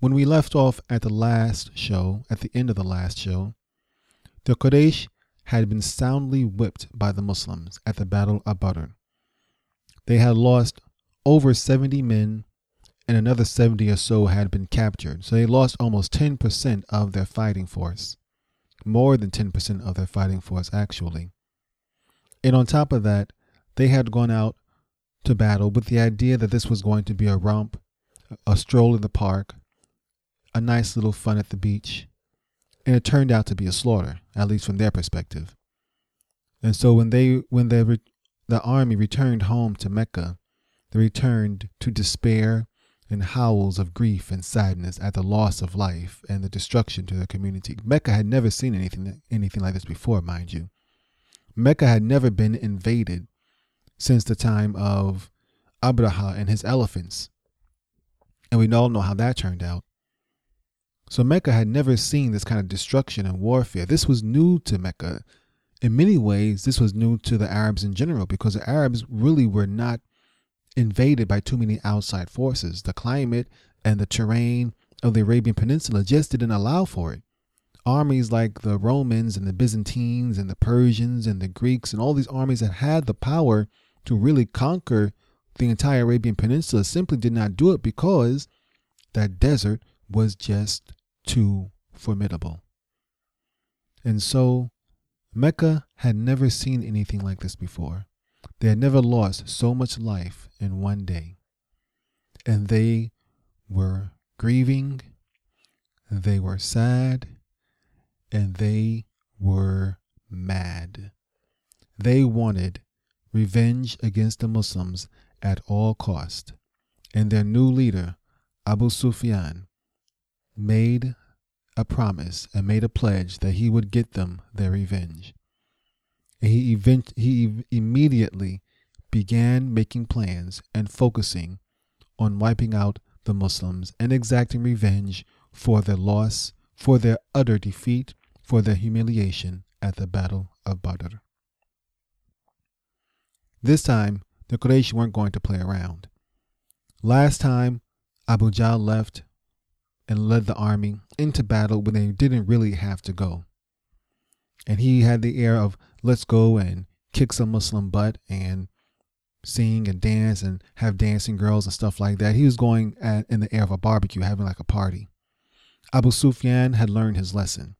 when we left off at the last show, at the end of the last show, the Quraysh had been soundly whipped by the Muslims at the Battle of Badr. They had lost over 70 men, and another 70 or so had been captured. So they lost almost 10% of their fighting force. More than 10% of their fighting force, actually. And on top of that, they had gone out to battle with the idea that this was going to be a romp, a stroll in the park, a nice little fun at the beach, and it turned out to be a slaughter, at least from their perspective. And so when they when they re- the army returned home to Mecca, they returned to despair and howls of grief and sadness at the loss of life and the destruction to their community. Mecca had never seen anything anything like this before, mind you. Mecca had never been invaded since the time of Abraha and his elephants. And we all know how that turned out. So Mecca had never seen this kind of destruction and warfare. This was new to Mecca. In many ways, this was new to the Arabs in general because the Arabs really were not invaded by too many outside forces. The climate and the terrain of the Arabian Peninsula just didn't allow for it. Armies like the Romans and the Byzantines and the Persians and the Greeks and all these armies that had the power to really conquer the entire Arabian Peninsula simply did not do it because that desert was just too formidable. And so Mecca had never seen anything like this before. They had never lost so much life in one day. And they were grieving, they were sad, and they were mad. They wanted revenge against the Muslims at all cost. And their new leader, Abu Sufyan, made a promise and made a pledge that he would get them their revenge. And he, event, he immediately began making plans and focusing on wiping out the Muslims and exacting revenge for their loss, for their utter defeat, for their humiliation at the Battle of Badr. This time, the Quraysh weren't going to play around. Last time, Abu Jahl left and led the army into battle when they didn't really have to go. And he had the air of, let's go and kick some Muslim butt and sing and dance and have dancing girls and stuff like that. He was going at, in the air of a barbecue, having like a party. Abu Sufyan had learned his lesson.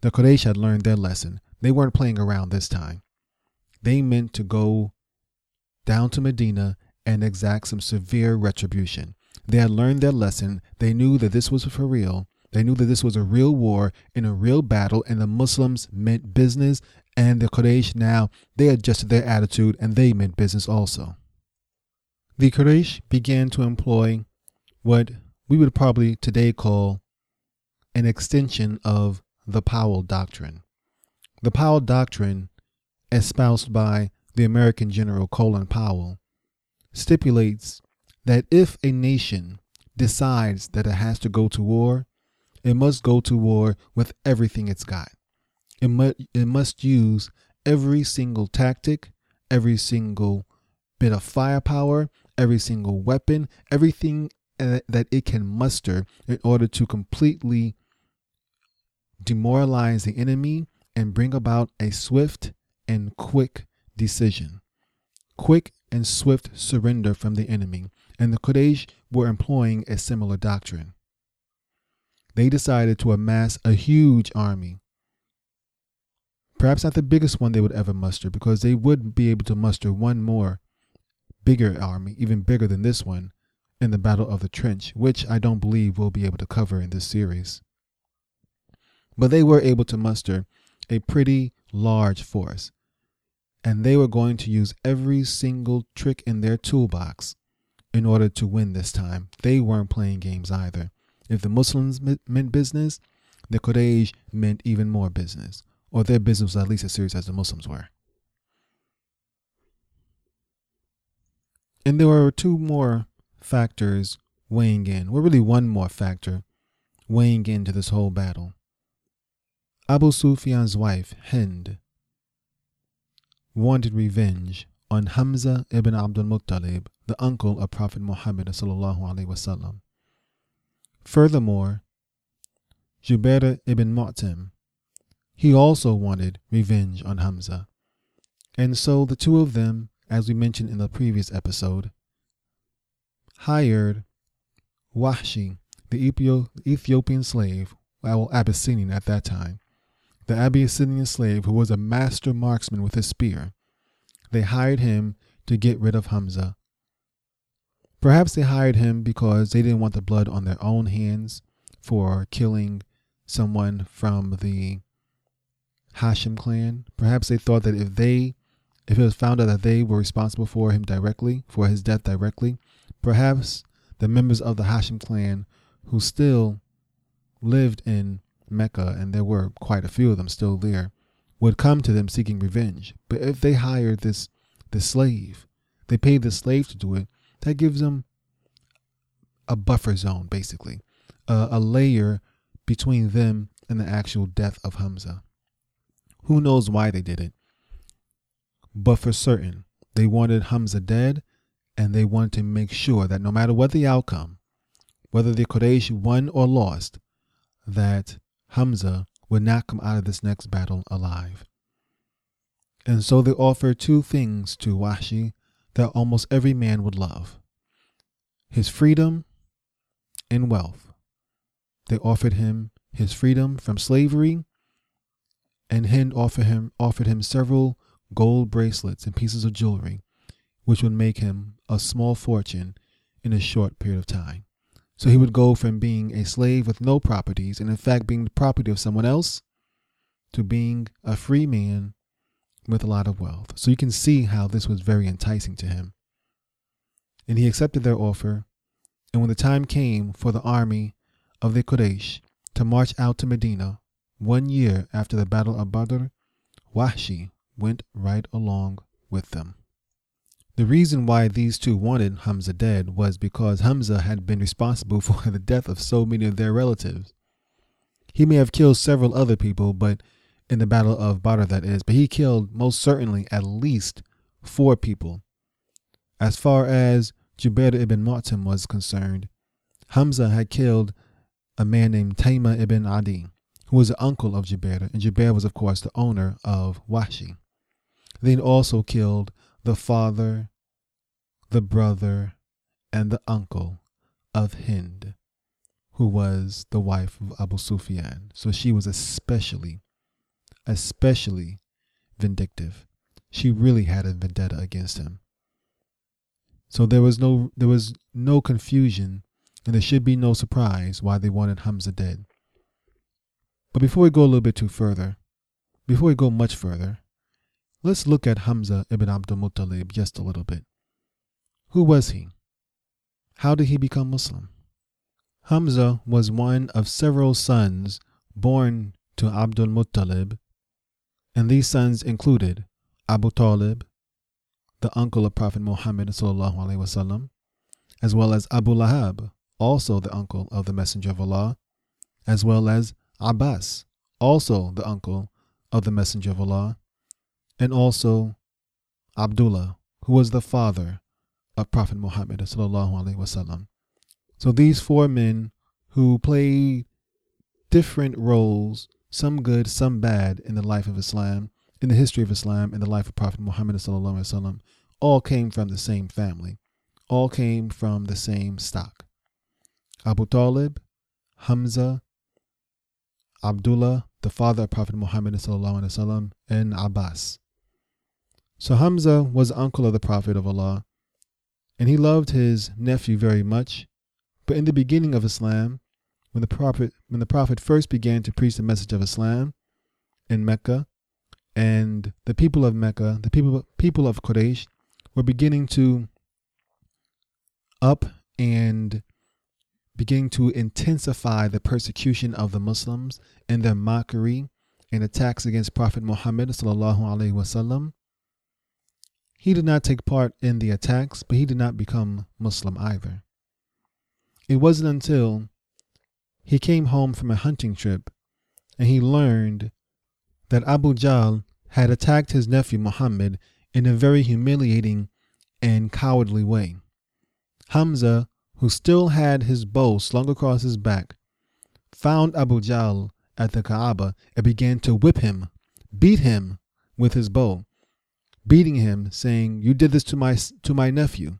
The Quraysh had learned their lesson. They weren't playing around this time. They meant to go down to Medina and exact some severe retribution. They had learned their lesson. They knew that this was for real. They knew that this was a real war in a real battle, and the Muslims meant business. And the Quraysh now, they adjusted their attitude and they meant business also. The Quraysh began to employ what we would probably today call an extension of the Powell Doctrine. The Powell Doctrine, espoused by the American General Colin Powell, stipulates that if a nation decides that it has to go to war, it must go to war with everything it's got. It must, it must use every single tactic, every single bit of firepower, every single weapon, everything uh, that it can muster in order to completely demoralize the enemy and bring about a swift and quick decision. Quick and swift surrender from the enemy and the Quraysh were employing a similar doctrine. They decided to amass a huge army. Perhaps not the biggest one they would ever muster, because they would be able to muster one more bigger army, even bigger than this one, in the Battle of the Trench, which I don't believe we'll be able to cover in this series. But they were able to muster a pretty large force, and they were going to use every single trick in their toolbox in order to win this time. They weren't playing games either. If the Muslims meant business, the Quraysh meant even more business, or their business was at least as serious as the Muslims were. And there were two more factors weighing in, well, really one more factor weighing into this whole battle. Abu Sufyan's wife, Hind, wanted revenge on Hamza ibn Abdul Muttalib, the uncle of Prophet Muhammad wasallam, Furthermore, Jubair ibn Mu'tim, he also wanted revenge on Hamza. And so the two of them, as we mentioned in the previous episode, hired Wahshi, the Ethiopian slave, well, Abyssinian at that time, the Abyssinian slave who was a master marksman with his spear. They hired him to get rid of Hamza. Perhaps they hired him because they didn't want the blood on their own hands for killing someone from the Hashim clan. Perhaps they thought that if they if it was found out that they were responsible for him directly, for his death directly, perhaps the members of the Hashim clan who still lived in Mecca, and there were quite a few of them still there, would come to them seeking revenge. But if they hired this this slave, they paid the slave to do it, that gives them a buffer zone, basically, uh, a layer between them and the actual death of Hamza. Who knows why they did it? But for certain, they wanted Hamza dead and they wanted to make sure that no matter what the outcome, whether the Quraysh won or lost, that Hamza would not come out of this next battle alive. And so they offered two things to Wahshi that almost every man would love his freedom and wealth. They offered him his freedom from slavery, and Hind offered him, offered him several gold bracelets and pieces of jewelry, which would make him a small fortune in a short period of time. So he would go from being a slave with no properties, and in fact being the property of someone else, to being a free man with a lot of wealth. So you can see how this was very enticing to him. And he accepted their offer. And when the time came for the army of the Quraysh to march out to Medina, one year after the Battle of Badr, Wahshi went right along with them. The reason why these two wanted Hamza dead was because Hamza had been responsible for the death of so many of their relatives. He may have killed several other people, but in the Battle of Badr, that is, but he killed most certainly at least four people. As far as Jubair ibn Mu'tim was concerned, Hamza had killed a man named Taima ibn Adi, who was the uncle of Jubair, and Jubair was, of course, the owner of Wahshi. Then also killed the father, the brother, and the uncle of Hind, who was the wife of Abu Sufyan. So she was especially, especially vindictive. She really had a vendetta against him. So there was no there was no confusion and there should be no surprise why they wanted Hamza dead. But before we go a little bit too further, before we go much further, Let's look at Hamza ibn Abdul Muttalib just a little bit. Who was he? How did he become Muslim? Hamza was one of several sons born to Abdul Muttalib, and these sons included Abu Talib, the uncle of Prophet Muhammad wasallam, as well as Abu Lahab, also the uncle of the Messenger of Allah, as well as Abbas, also the uncle of the Messenger of Allah, and also Abdullah, who was the father of Prophet Muhammad. So these four men who played different roles, some good, some bad, in the life of Islam, in the history of Islam, in the life of Prophet Muhammad all came from the same family, all came from the same stock. Abu Talib, Hamza, Abdullah, the father of Prophet Muhammad and Abbas, so Hamza was uncle of the Prophet of Allah, and he loved his nephew very much. But in the beginning of Islam, when the Prophet when the Prophet first began to preach the message of Islam in Mecca, and the people of Mecca, the people people of Quraysh, were beginning to up and beginning to intensify the persecution of the Muslims and their mockery and attacks against Prophet Muhammad sallallahu alaihi wasallam. He did not take part in the attacks, but he did not become Muslim either. It wasn't until he came home from a hunting trip and he learned that Abu Jahl had attacked his nephew Muhammad in a very humiliating and cowardly way. Hamza, who still had his bow slung across his back, found Abu Jahl at the Kaaba and began to whip him, beat him with his bow, beating him, saying, "You did this to my to my nephew.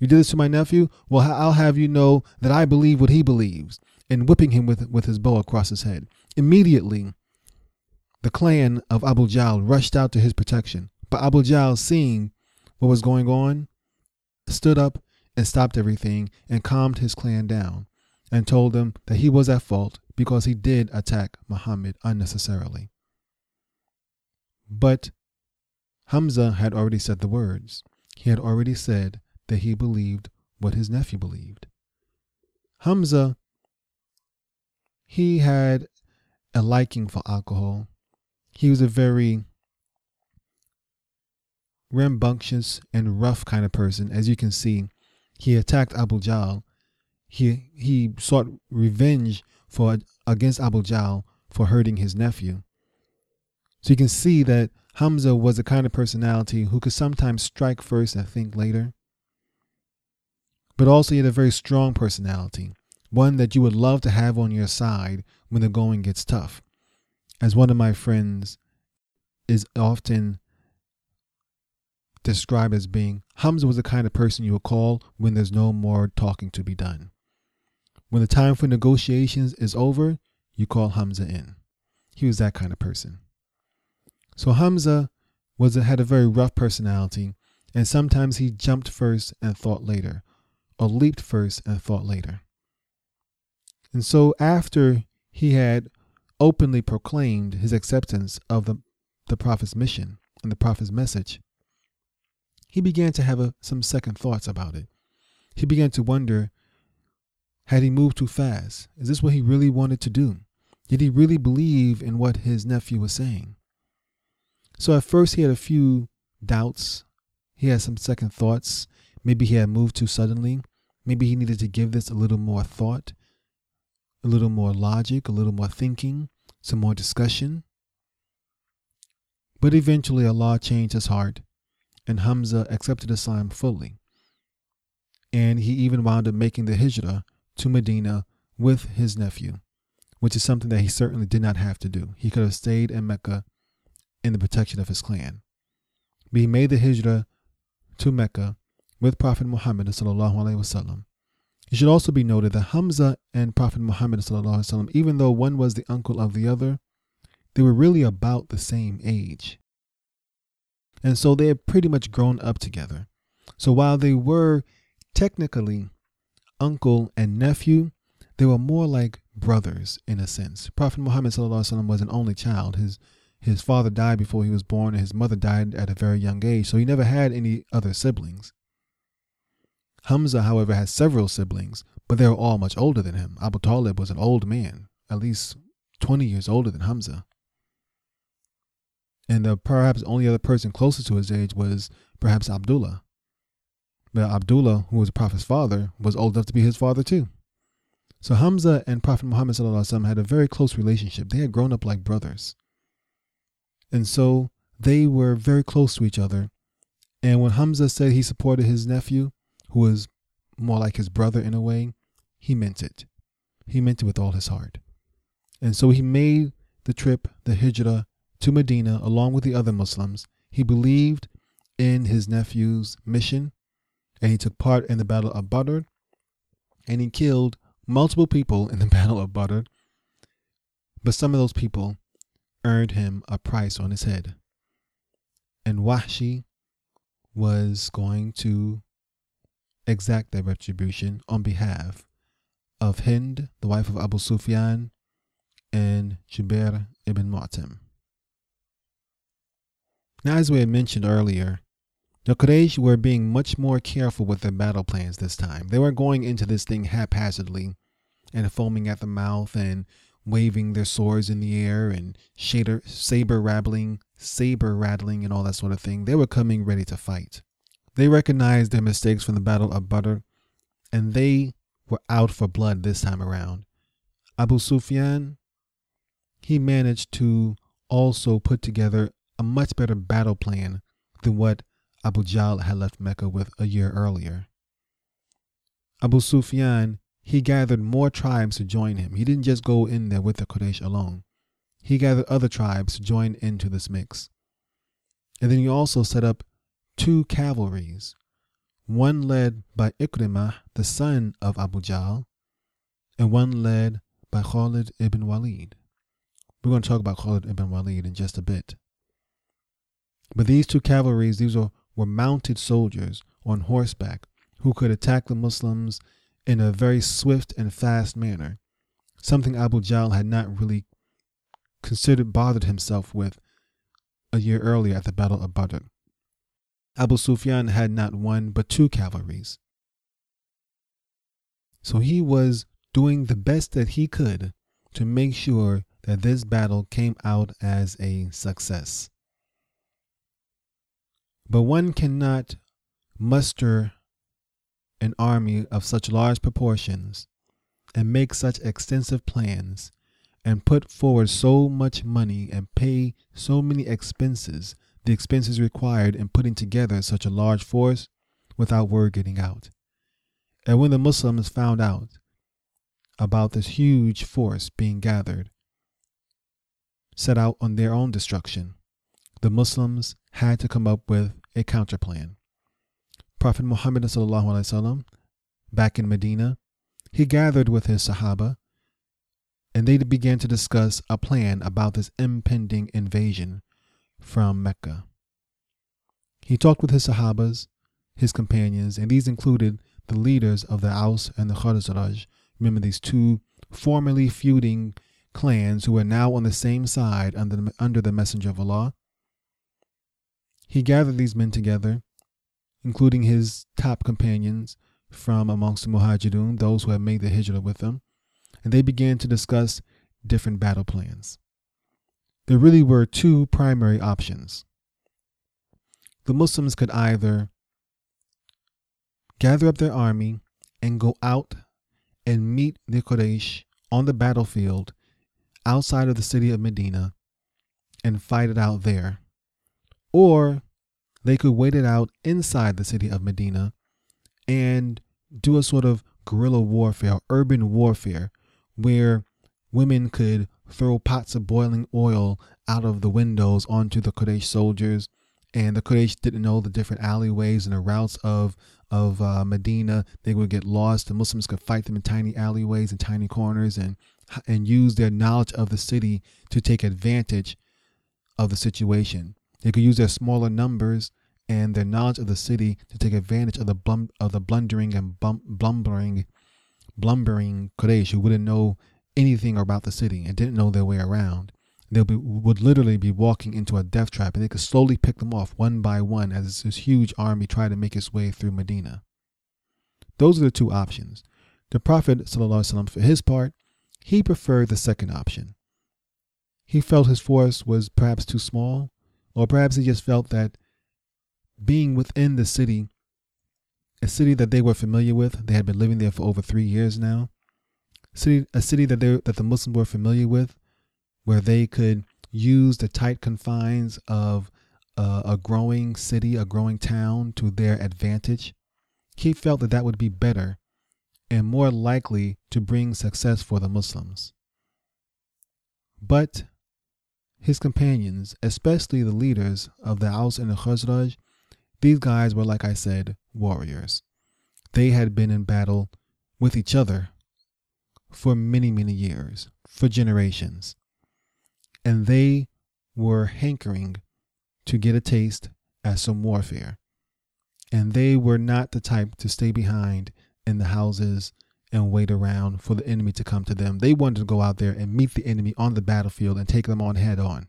You did this to my nephew. Well, I'll have you know that I believe what he believes." And whipping him with with his bow across his head. Immediately, the clan of Abu Jahl rushed out to his protection. But Abu Jahl, seeing what was going on, stood up and stopped everything and calmed his clan down and told them that he was at fault because he did attack Muhammad unnecessarily. But Hamza had already said the words. He had already said that he believed what his nephew believed. Hamza, he had a liking for alcohol. He was a very rambunctious and rough kind of person. As you can see, he attacked Abu Jahl. He he sought revenge for against Abu Jahl for hurting his nephew. So you can see that Hamza was the kind of personality who could sometimes strike first and think later. But also he had a very strong personality, one that you would love to have on your side when the going gets tough. As one of my friends is often described as being, Hamza was the kind of person you would call when there's no more talking to be done. When the time for negotiations is over, you call Hamza in. He was that kind of person. So Hamza was had a very rough personality, and sometimes he jumped first and thought later, or leaped first and thought later. And so after he had openly proclaimed his acceptance of the, the prophet's mission and the prophet's message, he began to have a, some second thoughts about it. He began to wonder had he moved too fast? Is this what he really wanted to do? Did he really believe in what his nephew was saying? So at first he had a few doubts. He had some second thoughts. Maybe he had moved too suddenly. Maybe he needed to give this a little more thought, a little more logic, a little more thinking, some more discussion. But eventually Allah changed his heart and Hamza accepted Islam fully. And he even wound up making the hijrah to Medina with his nephew, which is something that he certainly did not have to do. He could have stayed in Mecca in the protection of his clan. But he made the hijrah to Mecca with Prophet Muhammad wasallam. It should also be noted that Hamza and Prophet Muhammad wasallam, even though one was the uncle of the other, they were really about the same age. And so they had pretty much grown up together. So while they were technically uncle and nephew, they were more like brothers in a sense. Prophet Muhammad was an only child. His his father died before he was born, and his mother died at a very young age, so he never had any other siblings. Hamza, however, had several siblings, but they were all much older than him. Abu Talib was an old man, at least 20 years older than Hamza. And the perhaps only other person closer to his age was perhaps Abdullah. But Abdullah, who was the Prophet's father, was old enough to be his father too. So Hamza and Prophet Muhammad had a very close relationship. They had grown up like brothers. And so they were very close to each other. And when Hamza said he supported his nephew, who was more like his brother in a way, he meant it. He meant it with all his heart. And so he made the trip, the hijrah, to Medina along with the other Muslims. He believed in his nephew's mission and he took part in the Battle of Badr and he killed multiple people in the Battle of Badr. But some of those people earned him a price on his head. And Wahshi was going to exact their retribution on behalf of Hind, the wife of Abu Sufyan, and Jubair ibn Mu'tim. Now, as we had mentioned earlier, the Quraysh were being much more careful with their battle plans this time. They were going into this thing haphazardly and foaming at the mouth and waving their swords in the air and saber rattling, saber rattling, and all that sort of thing. They were coming ready to fight. They recognized their mistakes from the Battle of Badr, and they were out for blood this time around. Abu Sufyan, he managed to also put together a much better battle plan than what Abu Jahl had left Mecca with a year earlier. Abu Sufyan, he gathered more tribes to join him. He didn't just go in there with the Quraysh alone. He gathered other tribes to join into this mix. And then he also set up two cavalries, one led by Ikrimah, the son of Abu Jahl, and one led by Khalid ibn Walid. We're going to talk about Khalid ibn Walid in just a bit. But these two cavalries, these were, were mounted soldiers on horseback who could attack the Muslims in a very swift and fast manner, something Abu Jahl had not really considered bothered himself with a year earlier at the Battle of Badr. Abu Sufyan had not one but two cavalries. So he was doing the best that he could to make sure that this battle came out as a success. But one cannot muster an army of such large proportions and make such extensive plans and put forward so much money and pay so many expenses, the expenses required in putting together such a large force without word getting out. And when the Muslims found out about this huge force being gathered, set out on their own destruction, the Muslims had to come up with a counterplan. Prophet Muhammad back in Medina, he gathered with his Sahaba and they began to discuss a plan about this impending invasion from Mecca. He talked with his Sahabas, his companions, and these included the leaders of the Aus and the Khazraj. Remember these two formerly feuding clans who are now on the same side under the, under the Messenger of Allah. He gathered these men together, including his top companions from amongst the Muhajirun, those who had made the hijrah with him, and they began to discuss different battle plans. There really were two primary options. The Muslims could either gather up their army and go out and meet the Quraysh on the battlefield outside of the city of Medina and fight it out there, or they could wait it out inside the city of Medina and do a sort of guerrilla warfare, urban warfare, where women could throw pots of boiling oil out of the windows onto the Quraysh soldiers. And the Quraysh didn't know the different alleyways and the routes of of uh, Medina. They would get lost. The Muslims could fight them in tiny alleyways and tiny corners, and and use their knowledge of the city to take advantage of the situation. They could use their smaller numbers and their knowledge of the city to take advantage of the blum, of the blundering and bum, blumbering blumbering Quraysh who wouldn't know anything about the city and didn't know their way around. They would literally be walking into a death trap, and they could slowly pick them off one by one as this huge army tried to make its way through Medina. Those are the two options. The Prophet, ﷺ, for his part, he preferred the second option. He felt his force was perhaps too small, or perhaps he just felt that being within the city a city that they were familiar with. They had been living there for over three years now. City, a city that they that the Muslims were familiar with, where they could use the tight confines of uh, a growing city, a growing town to their advantage. He felt that that would be better and more likely to bring success for the Muslims. But his companions, especially the leaders of the Aus and the Khazraj, these guys were, like I said, warriors. They had been in battle with each other for many, many years, for generations. And they were hankering to get a taste at some warfare. And they were not the type to stay behind in the houses and wait around for the enemy to come to them. They wanted to go out there and meet the enemy on the battlefield and take them on head on.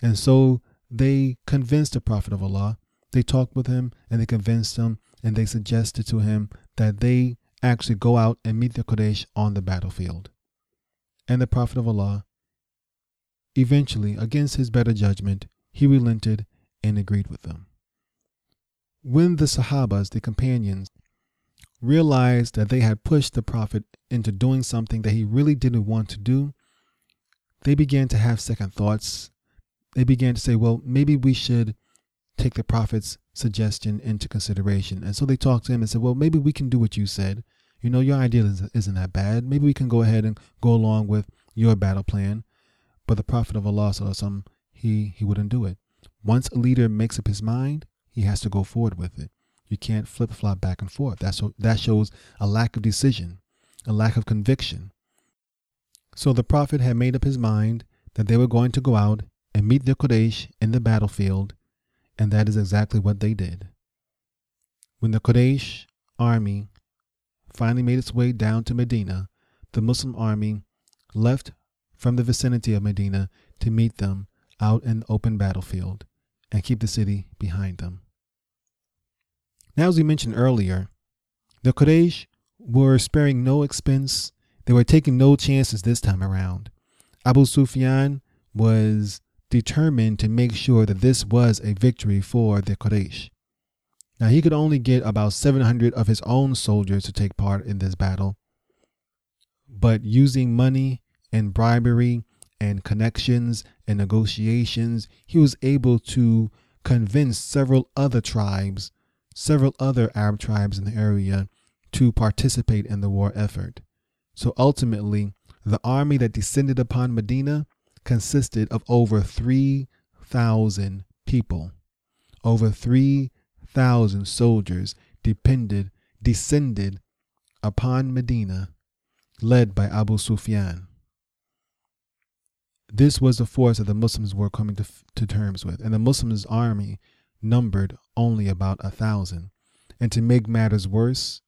And so they convinced the Prophet of Allah they talked with him and they convinced him and they suggested to him that they actually go out and meet the Quraysh on the battlefield. And the Prophet of Allah, eventually, against his better judgment, he relented and agreed with them. When the Sahabas, the companions, realized that they had pushed the Prophet into doing something that he really didn't want to do, they began to have second thoughts. They began to say, well, maybe we should take the Prophet's suggestion into consideration. And so they talked to him and said, well, maybe we can do what you said. You know, your idea isn't that bad. Maybe we can go ahead and go along with your battle plan. But the Prophet of Allah, he, he wouldn't do it. Once a leader makes up his mind, he has to go forward with it. You can't flip flop back and forth. That's, that shows a lack of decision, a lack of conviction. So the Prophet had made up his mind that they were going to go out and meet the Quraysh in the battlefield, and that is exactly what they did. When the Quraysh army finally made its way down to Medina, the Muslim army left from the vicinity of Medina to meet them out in the open battlefield and keep the city behind them. Now, as we mentioned earlier, the Quraysh were sparing no expense. They were taking no chances this time around. Abu Sufyan was determined to make sure that this was a victory for the Quraysh. Now, he could only get about 700 of his own soldiers to take part in this battle, but using money and bribery and connections and negotiations, he was able to convince several other tribes, several other Arab tribes in the area to participate in the war effort. So ultimately, the army that descended upon Medina consisted of over 3,000 people. Over 3,000 soldiers depended, descended upon Medina, led by Abu Sufyan. This was the force that the Muslims were coming to, to terms with, and the Muslims' army numbered only about a thousand. And to make matters worse,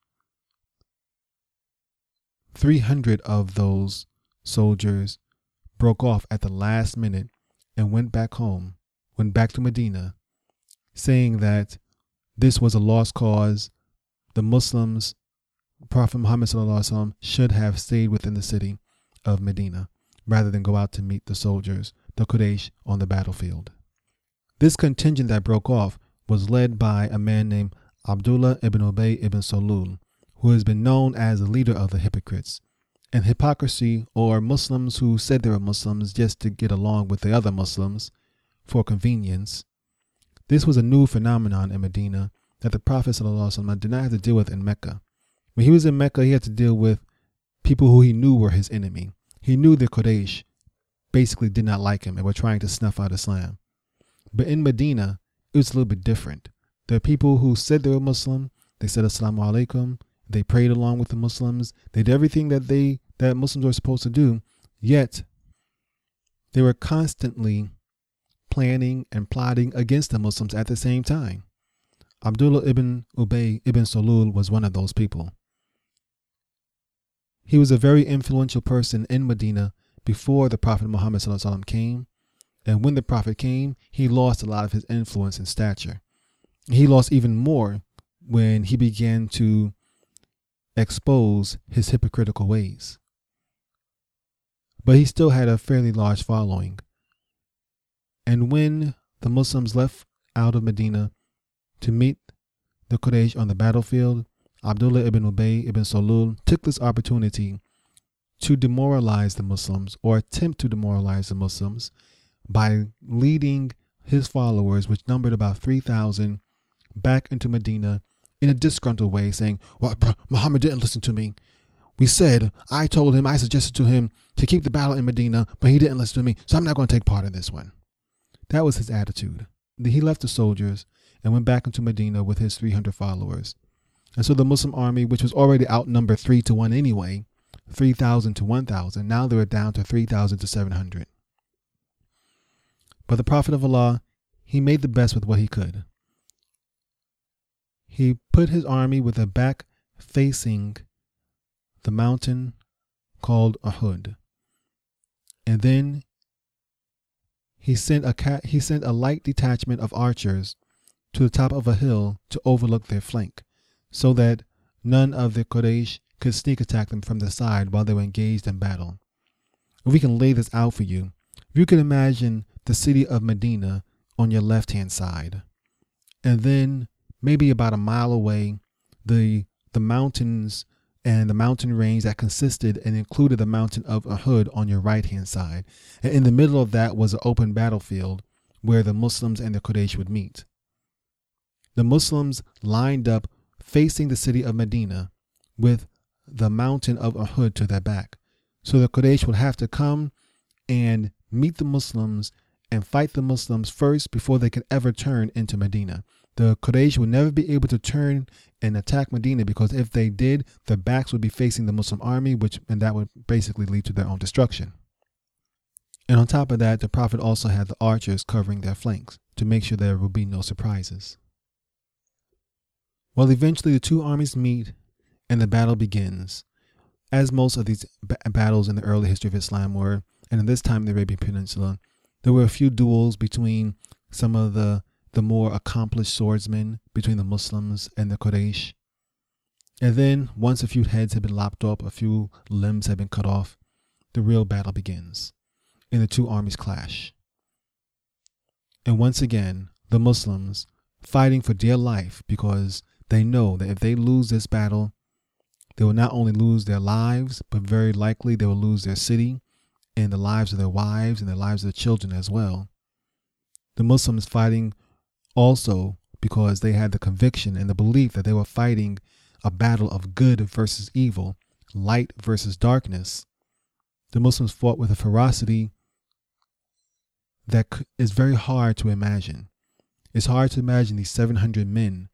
300 of those soldiers broke off at the last minute and went back home, went back to Medina, saying that this was a lost cause. The Muslims, Prophet Muhammad Wasallam, should have stayed within the city of Medina rather than go out to meet the soldiers, the Quraysh, on the battlefield. This contingent that broke off was led by a man named Abdullah ibn Ubay ibn Salul, who has been known as the leader of the hypocrites. And hypocrisy, or Muslims who said they were Muslims just to get along with the other Muslims for convenience, this was a new phenomenon in Medina that the Prophet ﷺ did not have to deal with in Mecca. When he was in Mecca, he had to deal with people who he knew were his enemy. He knew the Quraysh basically did not like him and were trying to snuff out Islam. But in Medina, it was a little bit different. There are people who said they were Muslim, they said Assalamu alaikum, they prayed along with the Muslims, they did everything that they that Muslims were supposed to do, yet they were constantly planning and plotting against the Muslims at the same time. Abdullah ibn Ubay ibn Salul was one of those people. He was a very influential person in Medina before the Prophet Muhammad came. And when the Prophet came, he lost a lot of his influence and stature. He lost even more when he began to expose his hypocritical ways. But he still had a fairly large following. And when the Muslims left out of Medina to meet the Quraysh on the battlefield, Abdullah ibn Ubay ibn Salul took this opportunity to demoralize the Muslims or attempt to demoralize the Muslims by leading his followers, which numbered about 3,000, back into Medina in a disgruntled way, saying, Well, Muhammad didn't listen to me. We said, I told him, I suggested to him to keep the battle in Medina, but he didn't listen to me, so I'm not going to take part in this one. That was his attitude. He left the soldiers and went back into Medina with his 300 followers. And so the Muslim army, which was already outnumbered three to one anyway, 3,000 to 1,000, now they were down to 3,000 to 700. But the Prophet of Allah, he made the best with what he could. He put his army with a back facing the mountain called Uhud. And then he sent a he sent a light detachment of archers to the top of a hill to overlook their flank so that none of the Quraysh could sneak attack them from the side while they were engaged in battle. We can lay this out for you, if you can imagine the city of Medina on your left hand side, and then maybe about a mile away, the the mountains and the mountain range that consisted and included the mountain of Uhud on your right hand side. And in the middle of that was an open battlefield where the Muslims and the Quraysh would meet. the Muslims lined up facing the city of Medina with the mountain of Uhud to their back. So the Quraysh would have to come and meet the Muslims and fight the Muslims first before they could ever turn into Medina. The Quraysh would never be able to turn and attack Medina because if they did, their backs would be facing the Muslim army, which and that would basically lead to their own destruction. And on top of that, the Prophet also had the archers covering their flanks to make sure there would be no surprises. Well, eventually the two armies meet and the battle begins. As most of these battles in the early history of Islam were, and in this time the Arabian Peninsula, there were a few duels between some of the the more accomplished swordsmen between the Muslims and the Quraysh. And then, once a few heads have been lopped off, a few limbs have been cut off, the real battle begins, and the two armies clash. And once again, the Muslims, fighting for dear life because they know that if they lose this battle, they will not only lose their lives, but very likely they will lose their city and the lives of their wives and the lives of their children as well. The Muslims fighting also because they had the conviction and the belief that they were fighting a battle of good versus evil, light versus darkness. The Muslims fought with a ferocity that is very hard to imagine. It's hard to imagine these 700 men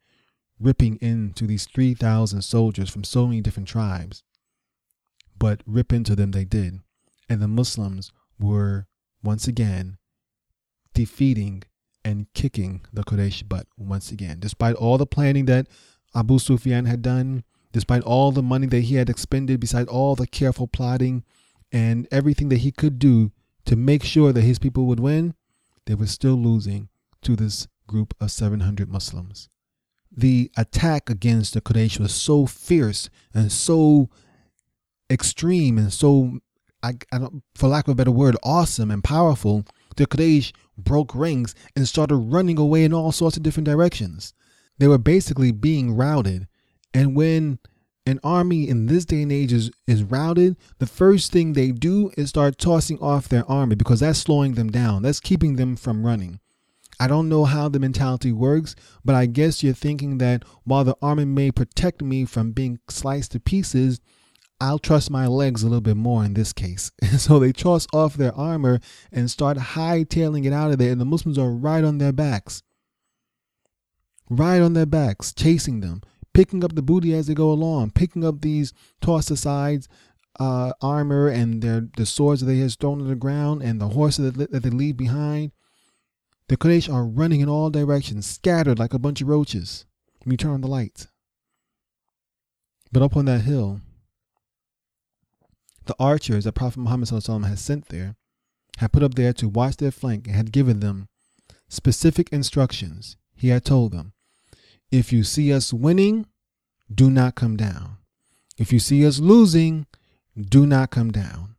ripping into these 3,000 soldiers from so many different tribes. But rip into them they did. And the Muslims were once again defeating and kicking the Quraysh butt once again. Despite all the planning that Abu Sufyan had done, despite all the money that he had expended, beside all the careful plotting and everything that he could do to make sure that his people would win, they were still losing to this group of 700 Muslims the attack against the Quraysh was so fierce and so extreme and so, I, I don't, for lack of a better word, awesome and powerful, the Quraysh broke rings, and started running away in all sorts of different directions. They were basically being routed. And when an army in this day and age is, is routed, the first thing they do is start tossing off their army because that's slowing them down. That's keeping them from running. I don't know how the mentality works, but I guess you're thinking that while the army may protect me from being sliced to pieces, I'll trust my legs a little bit more in this case. so they toss off their armor and start hightailing it out of there, and the Muslims are right on their backs. Right on their backs, chasing them, picking up the booty as they go along, picking up these tossed aside uh, armor and their the swords that they have thrown to the ground and the horses that, that they leave behind the Quraysh are running in all directions, scattered like a bunch of roaches when you turn on the lights. But up on that hill, the archers that Prophet Muhammad had sent there had put up there to watch their flank and had given them specific instructions. He had told them, If you see us winning, do not come down. If you see us losing, do not come down.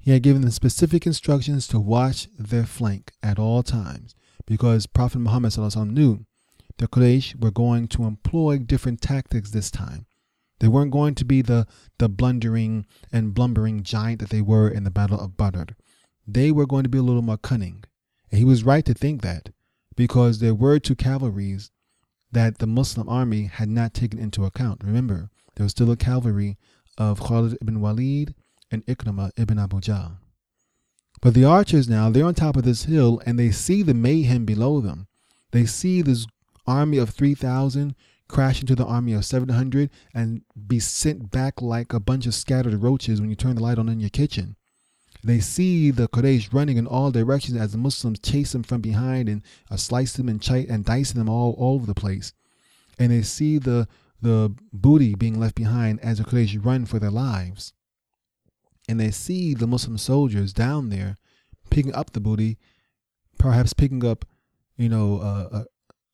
He had given them specific instructions to watch their flank at all times because Prophet Muhammad knew the Quraysh were going to employ different tactics this time. They weren't going to be the, the blundering and blumbering giant that they were in the Battle of Badr. They were going to be a little more cunning. And he was right to think that because there were two cavalries that the Muslim army had not taken into account. Remember, there was still a cavalry of Khalid ibn Walid and Ikrimah ibn Abu Jahl. But the archers now, they're on top of this hill and they see the mayhem below them. They see this army of 3,000 crash into the army of 700 and be sent back like a bunch of scattered roaches when you turn the light on in your kitchen. They see the Quraysh running in all directions as the Muslims chase them from behind and uh, slice them and, ch- and dice them all, all over the place. And they see the, the booty being left behind as the Quraysh run for their lives and they see the Muslim soldiers down there picking up the booty, perhaps picking up, you know, uh,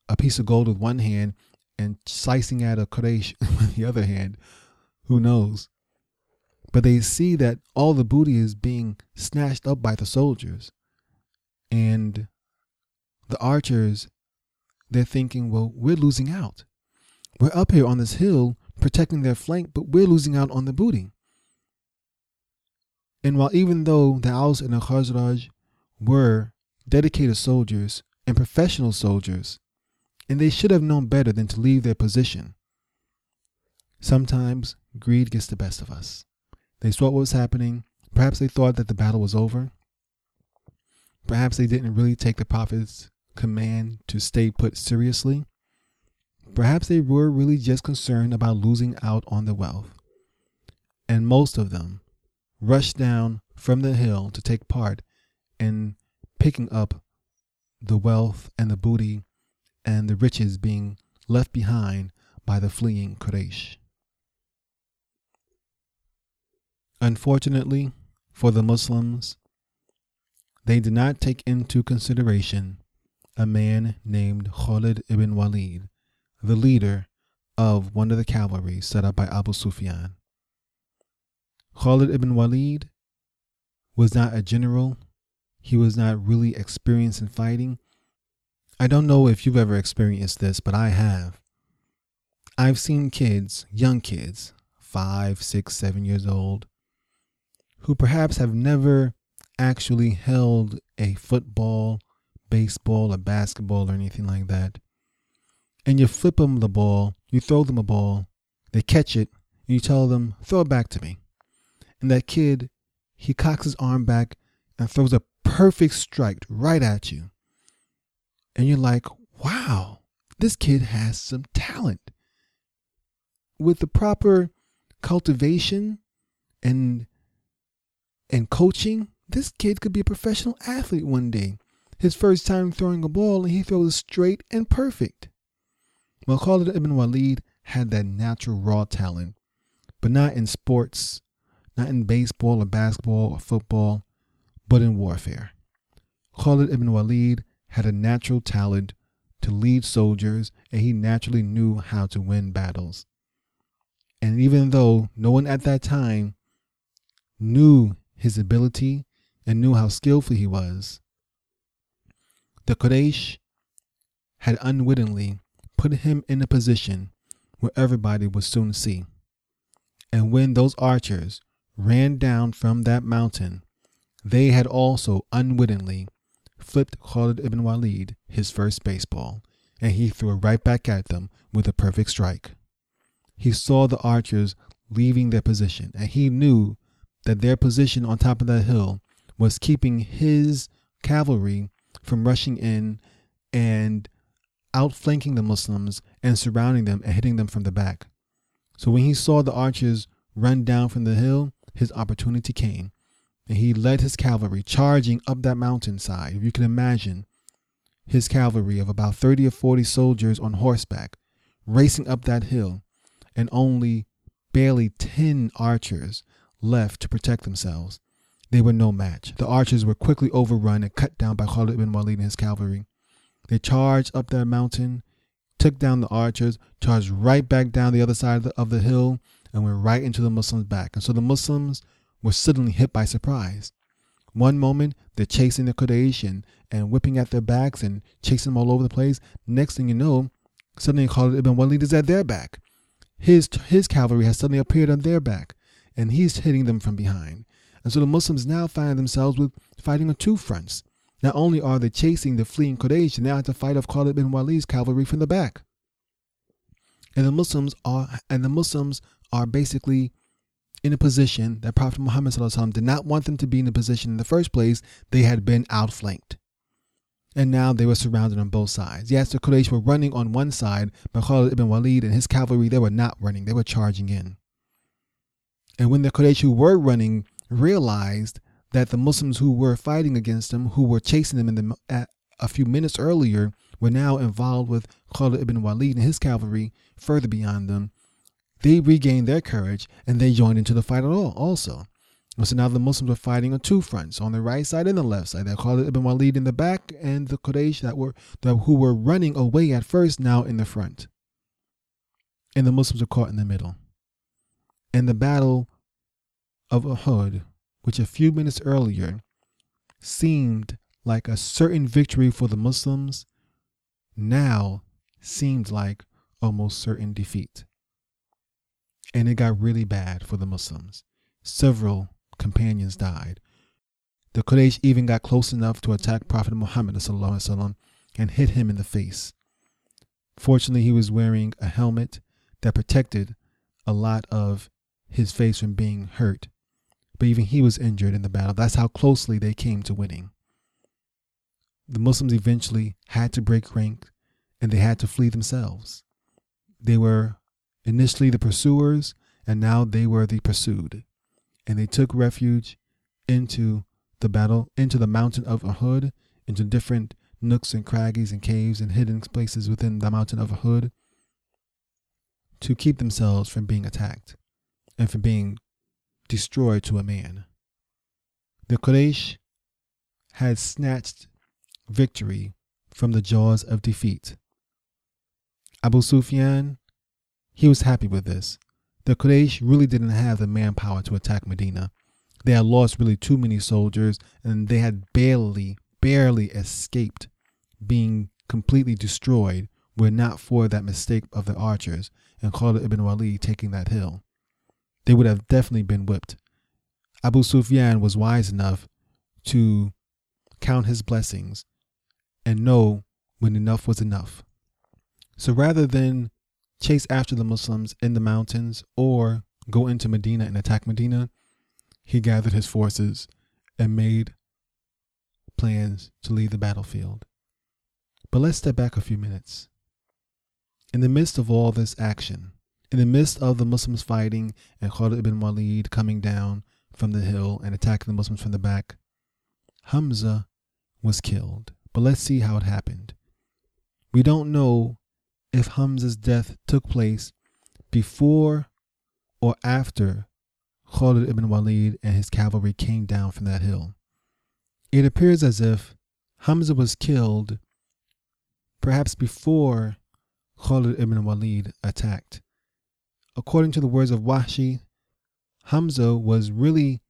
a, a piece of gold with one hand and slicing at a Quraysh with the other hand. Who knows? But they see that all the booty is being snatched up by the soldiers. And the archers, they're thinking, well, we're losing out. We're up here on this hill protecting their flank, but we're losing out on the booty. And while even though the Aus and the Khazraj were dedicated soldiers and professional soldiers, and they should have known better than to leave their position. Sometimes greed gets the best of us. They saw what was happening. Perhaps they thought that the battle was over. Perhaps they didn't really take the prophet's command to stay put seriously. Perhaps they were really just concerned about losing out on the wealth. And most of them rushed down from the hill to take part in picking up the wealth and the booty and the riches being left behind by the fleeing Quraysh. Unfortunately for the Muslims, they did not take into consideration a man named Khalid ibn Walid, the leader of one of the cavalry set up by Abu Sufyan. Khalid ibn Walid was not a general. He was not really experienced in fighting. I don't know if you've ever experienced this, but I have. I've seen kids, young kids, five, six, seven years old, who perhaps have never actually held a football, baseball, or basketball, or anything like that. And you flip them the ball, you throw them a ball, they catch it, and you tell them, throw it back to me. And that kid, he cocks his arm back and throws a perfect strike right at you. And you're like, wow, this kid has some talent. With the proper cultivation and and coaching, this kid could be a professional athlete one day. His first time throwing a ball and he throws straight and perfect. Well, Khalid ibn Walid had that natural raw talent, but not in sports, not in baseball or basketball or football, but in warfare. Khalid ibn Walid had a natural talent to lead soldiers and he naturally knew how to win battles. And even though no one at that time knew his ability and knew how skillful he was, the Quraysh had unwittingly put him in a position where everybody would soon see. And when those archers ran down from that mountain, they had also unwittingly flipped Khalid ibn Walid his first baseball, and he threw it right back at them with a perfect strike. He saw the archers leaving their position, and he knew that their position on top of that hill was keeping his cavalry from rushing in and outflanking the Muslims and surrounding them and hitting them from the back. So when he saw the archers run down from the hill, his opportunity came, and he led his cavalry charging up that mountainside. If you can imagine his cavalry of about 30 or 40 soldiers on horseback racing up that hill, and only barely 10 archers left to protect themselves. They were no match. The archers were quickly overrun and cut down by Khalid ibn Walid and his cavalry. They charged up that mountain, took down the archers, charged right back down the other side of the, of the hill, and went right into the Muslims' back. And so the Muslims were suddenly hit by surprise. One moment they're chasing the Quraysh and, whipping at their backs and chasing them all over the place. Next thing you know, suddenly Khalid ibn Walid is at their back. His his cavalry has suddenly appeared on their back, and he's hitting them from behind. And so the Muslims now find themselves with fighting on two fronts. Not only are they chasing the fleeing Quraysh, they now have to fight off Khalid ibn Walid's cavalry from the back. And the Muslims are and the Muslims are basically in a position that Prophet Muhammad did not want them to be in a position in the first place. They had been outflanked. And now they were surrounded on both sides. Yes, the Quraysh were running on one side, but Khalid ibn Walid and his cavalry, they were not running. They were charging in. And when the Quraysh who were running realized that the Muslims who were fighting against them, who were chasing them in the, a few minutes earlier, were now involved with Khalid ibn Walid and his cavalry further beyond them, they regained their courage and they joined into the fight at all also. So now the Muslims were fighting on two fronts, on the right side and the left side. They Khalid ibn Walid in the back and the Quraysh that were that, who were running away at first now in the front. And the Muslims were caught in the middle. And the battle of Uhud, which a few minutes earlier seemed like a certain victory for the Muslims, now seemed like almost certain defeat and it got really bad for the Muslims. Several companions died. The Quraysh even got close enough to attack Prophet Muhammad and hit him in the face. Fortunately, he was wearing a helmet that protected a lot of his face from being hurt. But even he was injured in the battle. That's how closely they came to winning. The Muslims eventually had to break rank and they had to flee themselves. They were initially the pursuers and now they were the pursued. And they took refuge into the battle, into the mountain of Uhud, into different nooks and craggies and caves and hidden places within the mountain of Uhud to keep themselves from being attacked and from being destroyed to a man. The Quraysh had snatched victory from the jaws of defeat. Abu Sufyan, he was happy with this. The Quraysh really didn't have the manpower to attack Medina. They had lost really too many soldiers and they had barely, barely escaped being completely destroyed were not for that mistake of the archers and Khalid ibn Walid taking that hill. They would have definitely been whipped. Abu Sufyan was wise enough to count his blessings and know when enough was enough. So rather than chase after the Muslims in the mountains or go into Medina and attack Medina, he gathered his forces and made plans to leave the battlefield. But let's step back a few minutes. In the midst of all this action, in the midst of the Muslims fighting and Khalid ibn Walid coming down from the hill and attacking the Muslims from the back, Hamza was killed. But let's see how it happened. We don't know if Hamza's death took place before or after Khalid ibn Walid and his cavalry came down from that hill. It appears as if Hamza was killed perhaps before Khalid ibn Walid attacked. According to the words of Wahshi, Hamza was really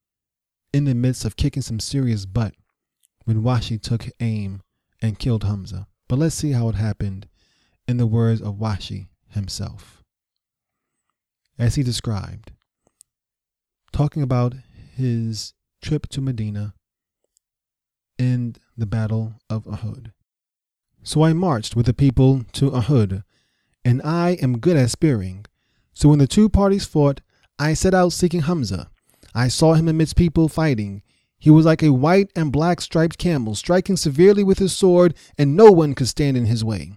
in the midst of kicking some serious butt when Wahshi took aim and killed Hamza. But let's see how it happened in the words of Wahshi himself. As he described, talking about his trip to Medina and the Battle of Uhud. So I marched with the people to Uhud, and I am good at spearing. So when the two parties fought, I set out seeking Hamza. I saw him amidst people fighting. He was like a white and black striped camel, striking severely with his sword, and no one could stand in his way.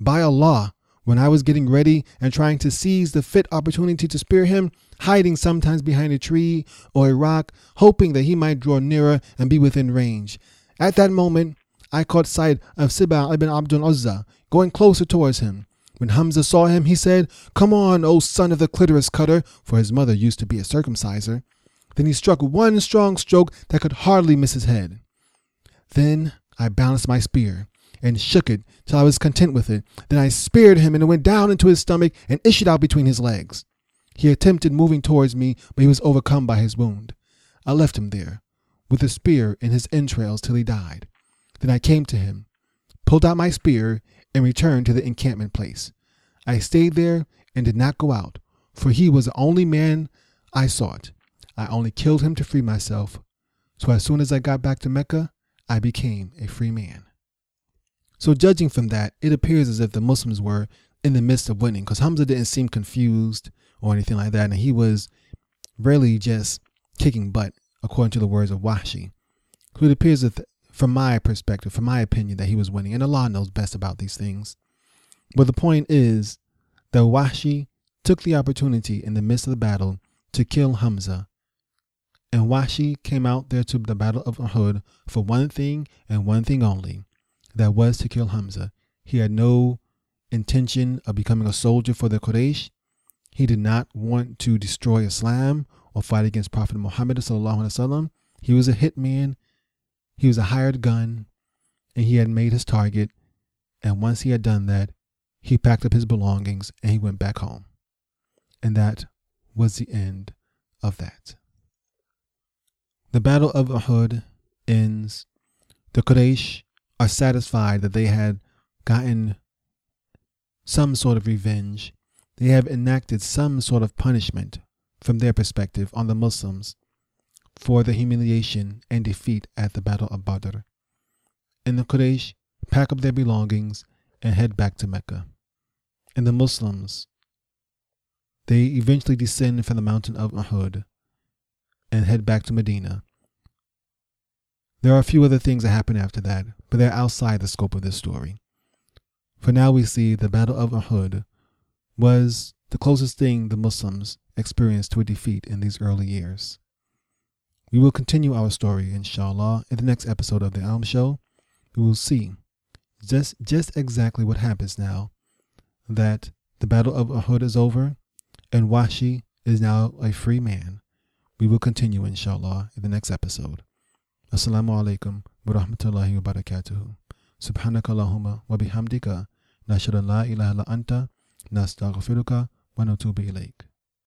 By Allah, when I was getting ready and trying to seize the fit opportunity to spear him, hiding sometimes behind a tree or a rock, hoping that he might draw nearer and be within range. At that moment, I caught sight of Sibah ibn Abdul Uzza going closer towards him. When Hamza saw him, he said, Come on, O son of the clitoris cutter, for his mother used to be a circumciser. Then he struck one strong stroke that could hardly miss his head. Then I balanced my spear and shook it till I was content with it. Then I speared him and it went down into his stomach and issued out between his legs. He attempted moving towards me, but he was overcome by his wound. I left him there, with the spear in his entrails till he died. Then I came to him, pulled out my spear, and returned to the encampment place. I stayed there and did not go out, for he was the only man I sought. I only killed him to free myself. So as soon as I got back to Mecca, I became a free man. So, judging from that, it appears as if the Muslims were in the midst of winning because Hamza didn't seem confused or anything like that. And he was really just kicking butt, according to the words of Wahshi. So, it appears that from my perspective, from my opinion, that he was winning. And Allah knows best about these things. But the point is that Wahshi took the opportunity in the midst of the battle to kill Hamza. And Wahshi came out there to the battle of Uhud for one thing and one thing only that was to kill Hamza. He had no intention of becoming a soldier for the Quraysh. He did not want to destroy Islam or fight against Prophet Muhammad. He was a hitman he was a hired gun and he had made his target. And once he had done that, he packed up his belongings and he went back home. And that was the end of that. The Battle of Uhud ends. The Quraysh are satisfied that they had gotten some sort of revenge. They have enacted some sort of punishment from their perspective on the Muslims for the humiliation and defeat at the Battle of Badr. And the Quraysh pack up their belongings and head back to Mecca. and the Muslims, they eventually descend from the mountain of Uhud and head back to Medina. There are a few other things that happen after that, but they're outside the scope of this story. For now, we see the Battle of Uhud was the closest thing the Muslims experienced to a defeat in these early years. We will continue our story, inshallah, in the next episode of The Alm Show. We will see just, just exactly what happens now that the Battle of Uhud is over and Wahshi is now a free man. We will continue, inshallah, in the next episode. Assalamu alaikum wa rahmatullahi wa barakatuhu. Subhanaka Allahumma wa bihamdika. Nashhadu la ilaha anta nastaghfiruka wa natubu ilayk.